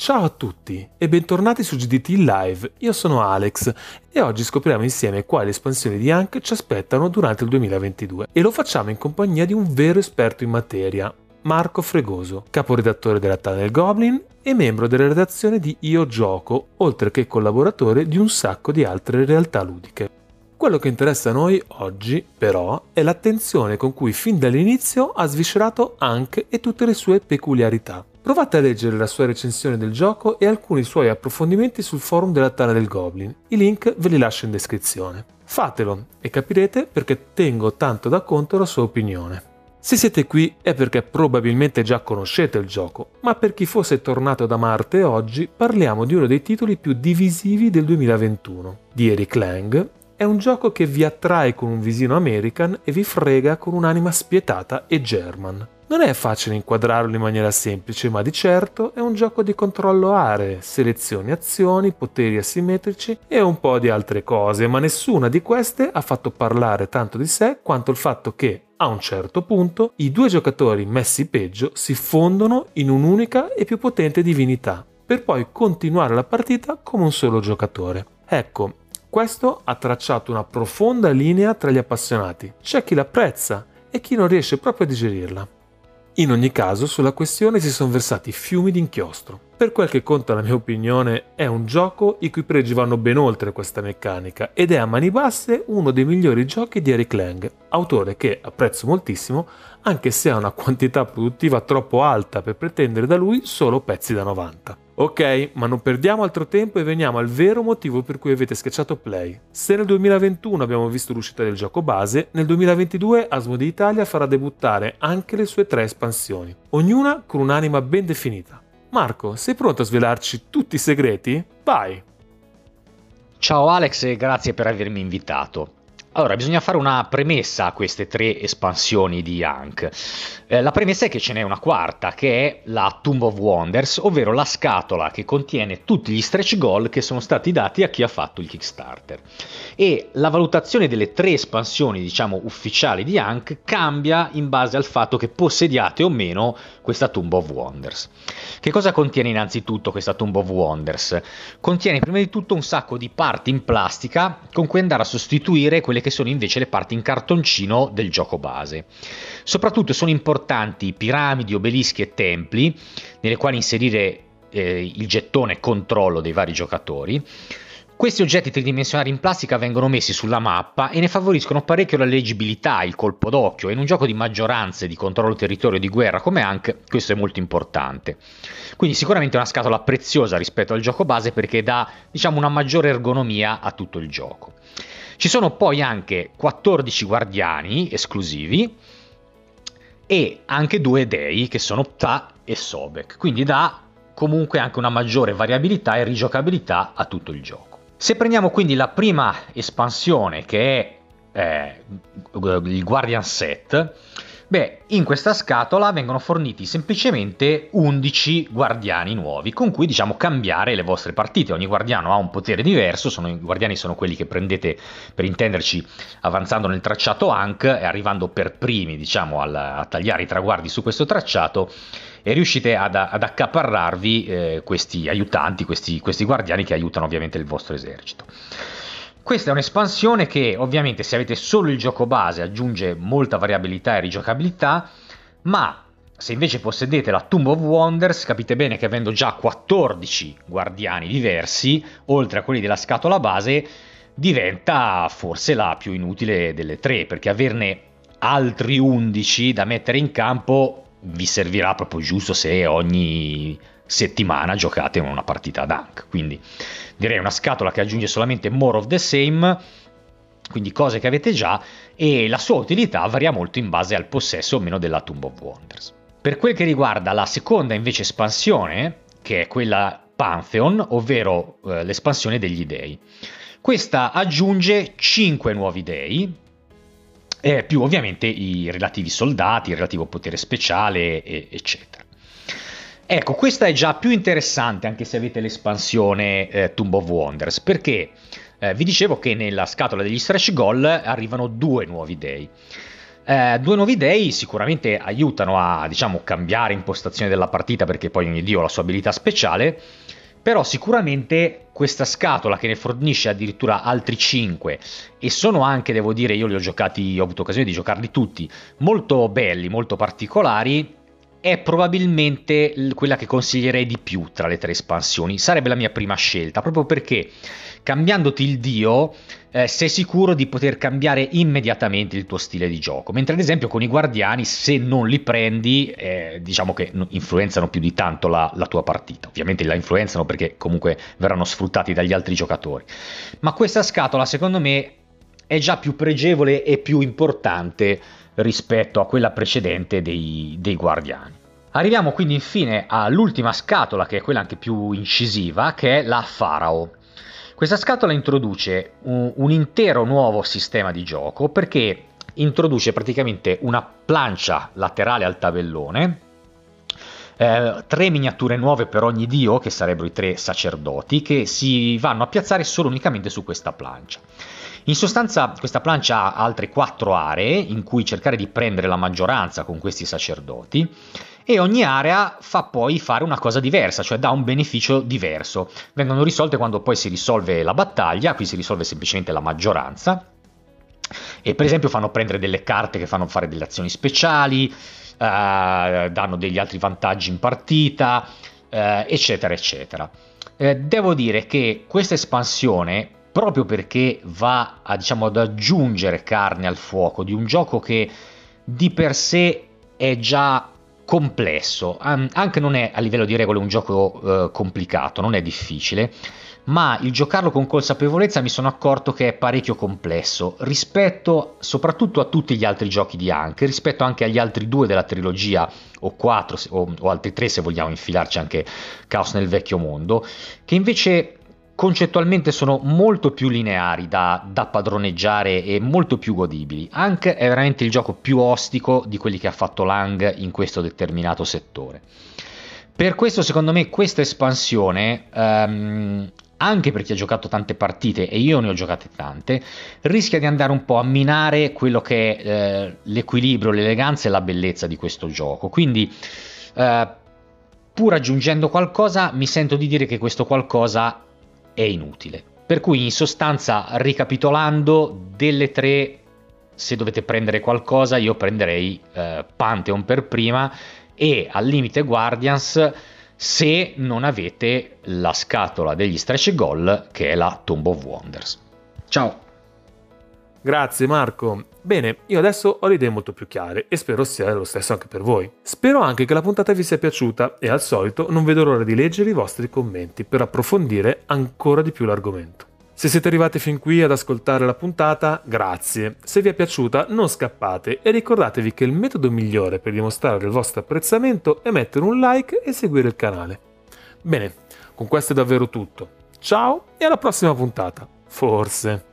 Ciao a tutti e bentornati su GDT Live, io sono Alex e oggi scopriamo insieme quali espansioni di Hank ci aspettano durante il 2022 e lo facciamo in compagnia di un vero esperto in materia, Marco Fregoso, caporedattore della Tunnel Goblin e membro della redazione di Io Gioco, oltre che collaboratore di un sacco di altre realtà ludiche. Quello che interessa a noi oggi, però, è l'attenzione con cui fin dall'inizio ha sviscerato Hank e tutte le sue peculiarità. Provate a leggere la sua recensione del gioco e alcuni suoi approfondimenti sul forum della Tana del Goblin. I link ve li lascio in descrizione. Fatelo e capirete perché tengo tanto da conto la sua opinione. Se siete qui è perché probabilmente già conoscete il gioco, ma per chi fosse tornato da Marte oggi parliamo di uno dei titoli più divisivi del 2021, di Eric Lang. È un gioco che vi attrae con un visino American e vi frega con un'anima spietata e German. Non è facile inquadrarlo in maniera semplice, ma di certo è un gioco di controllo aree, selezioni azioni, poteri asimmetrici e un po' di altre cose, ma nessuna di queste ha fatto parlare tanto di sé quanto il fatto che, a un certo punto, i due giocatori messi peggio si fondono in un'unica e più potente divinità, per poi continuare la partita come un solo giocatore. Ecco, questo ha tracciato una profonda linea tra gli appassionati. C'è chi l'apprezza e chi non riesce proprio a digerirla. In ogni caso, sulla questione si sono versati fiumi di inchiostro. Per quel che conta la mia opinione, è un gioco i cui pregi vanno ben oltre questa meccanica ed è a mani basse uno dei migliori giochi di Eric Lang, autore che apprezzo moltissimo, anche se ha una quantità produttiva troppo alta per pretendere da lui solo pezzi da 90. Ok, ma non perdiamo altro tempo e veniamo al vero motivo per cui avete schiacciato play. Se nel 2021 abbiamo visto l'uscita del gioco base, nel 2022 Asmodee Italia farà debuttare anche le sue tre espansioni, ognuna con un'anima ben definita. Marco, sei pronto a svelarci tutti i segreti? Vai! Ciao Alex e grazie per avermi invitato. Allora, bisogna fare una premessa a queste tre espansioni di Hank. Eh, la premessa è che ce n'è una quarta, che è la Tomb of Wonders, ovvero la scatola che contiene tutti gli stretch goal che sono stati dati a chi ha fatto il Kickstarter. E la valutazione delle tre espansioni, diciamo, ufficiali di Hank cambia in base al fatto che possediate o meno questa Tomb of Wonders. Che cosa contiene innanzitutto questa Tomb of Wonders? Contiene prima di tutto un sacco di parti in plastica con cui andare a sostituire quelle che sono invece le parti in cartoncino del gioco base. Soprattutto sono importanti piramidi, obelischi e templi, nelle quali inserire eh, il gettone controllo dei vari giocatori. Questi oggetti tridimensionali in plastica vengono messi sulla mappa e ne favoriscono parecchio la leggibilità, il colpo d'occhio e in un gioco di maggioranze di controllo territorio e di guerra come anche questo è molto importante. Quindi sicuramente è una scatola preziosa rispetto al gioco base perché dà diciamo una maggiore ergonomia a tutto il gioco. Ci sono poi anche 14 guardiani esclusivi e anche due dei che sono Ptah e Sobek, quindi dà comunque anche una maggiore variabilità e rigiocabilità a tutto il gioco. Se prendiamo quindi la prima espansione che è eh, il Guardian Set, Beh, in questa scatola vengono forniti semplicemente 11 guardiani nuovi con cui diciamo cambiare le vostre partite. Ogni guardiano ha un potere diverso, sono, i guardiani sono quelli che prendete per intenderci avanzando nel tracciato Hank e arrivando per primi diciamo al, a tagliare i traguardi su questo tracciato e riuscite ad, ad accaparrarvi eh, questi aiutanti, questi, questi guardiani che aiutano ovviamente il vostro esercito. Questa è un'espansione che ovviamente se avete solo il gioco base aggiunge molta variabilità e rigiocabilità, ma se invece possedete la Tomb of Wonders capite bene che avendo già 14 guardiani diversi, oltre a quelli della scatola base, diventa forse la più inutile delle tre, perché averne altri 11 da mettere in campo vi servirà proprio giusto se ogni settimana giocate una partita Dunk. Quindi direi una scatola che aggiunge solamente more of the same, quindi cose che avete già, e la sua utilità varia molto in base al possesso o meno della Tomb of Wonders. Per quel che riguarda la seconda invece espansione, che è quella Pantheon, ovvero eh, l'espansione degli dei. Questa aggiunge 5 nuovi dei, eh, più ovviamente i relativi soldati, il relativo potere speciale, e, eccetera. Ecco, questa è già più interessante anche se avete l'espansione eh, Tomb of Wonders, perché eh, vi dicevo che nella scatola degli stretch goal arrivano due nuovi dei. Eh, due nuovi dei sicuramente aiutano a diciamo, cambiare impostazione della partita perché poi ogni dio ha la sua abilità speciale, però sicuramente questa scatola che ne fornisce addirittura altri 5 e sono anche, devo dire, io li ho giocati, ho avuto occasione di giocarli tutti, molto belli, molto particolari, è probabilmente quella che consiglierei di più tra le tre espansioni. Sarebbe la mia prima scelta, proprio perché cambiandoti il dio eh, sei sicuro di poter cambiare immediatamente il tuo stile di gioco. Mentre ad esempio con i guardiani, se non li prendi, eh, diciamo che influenzano più di tanto la, la, tua partita. Ovviamente la influenzano perché comunque verranno sfruttati dagli altri giocatori. Ma questa scatola, secondo me, è già più pregevole e più importante rispetto a quella precedente dei, dei guardiani. Arriviamo quindi infine all'ultima scatola, che è quella anche più incisiva, che è la Farao. Questa scatola introduce un, un intero nuovo sistema di gioco perché introduce praticamente una plancia laterale al tabellone, eh, tre miniature nuove per ogni dio, che sarebbero i tre sacerdoti, che si vanno a piazzare solo unicamente su questa plancia. In sostanza questa plancia ha altre quattro aree in cui cercare di prendere la maggioranza con questi sacerdoti e ogni area fa poi fare una cosa diversa, cioè dà un beneficio diverso. Vengono risolte quando poi si risolve la battaglia, qui si risolve semplicemente la maggioranza e per esempio fanno prendere delle carte che fanno fare delle azioni speciali, eh, danno degli altri vantaggi in partita, eh, eccetera, eccetera. Eh, devo dire che questa espansione proprio perché va a, diciamo, ad aggiungere carne al fuoco di un gioco che di per sé è già complesso, anche non è a livello di regole un gioco eh, complicato, non è difficile, ma il giocarlo con consapevolezza mi sono accorto che è parecchio complesso rispetto soprattutto a tutti gli altri giochi di Hank, rispetto anche agli altri due della trilogia o quattro o, o altri tre se vogliamo infilarci anche Caos nel vecchio mondo, che invece concettualmente sono molto più lineari da, da, padroneggiare e molto più godibili. Anche è veramente il gioco più ostico di quelli che ha fatto Lang in questo determinato settore. Per questo, secondo me, questa espansione, um, anche per chi ha giocato tante partite, e io ne ho giocate tante, rischia di andare un po' a minare quello che è eh, l'equilibrio, l'eleganza e la bellezza di questo gioco. Quindi, eh, pur aggiungendo qualcosa, mi sento di dire che questo qualcosa è inutile. Per cui in sostanza, ricapitolando, delle tre, se dovete prendere qualcosa, io prenderei eh, Pantheon per prima e al limite Guardians se non avete la scatola degli stretch goal che è la Tomb of Wonders. Ciao! Grazie Marco. Bene, io adesso ho le idee molto più chiare e spero sia lo stesso anche per voi. Spero anche che la puntata vi sia piaciuta e al solito non vedo l'ora di leggere i vostri commenti per approfondire ancora di più l'argomento. Se siete arrivati fin qui ad ascoltare la puntata, grazie. Se vi è piaciuta, non scappate e ricordatevi che il metodo migliore per dimostrare il vostro apprezzamento è mettere un like e seguire il canale. Bene, con questo è davvero tutto. Ciao e alla prossima puntata. Forse.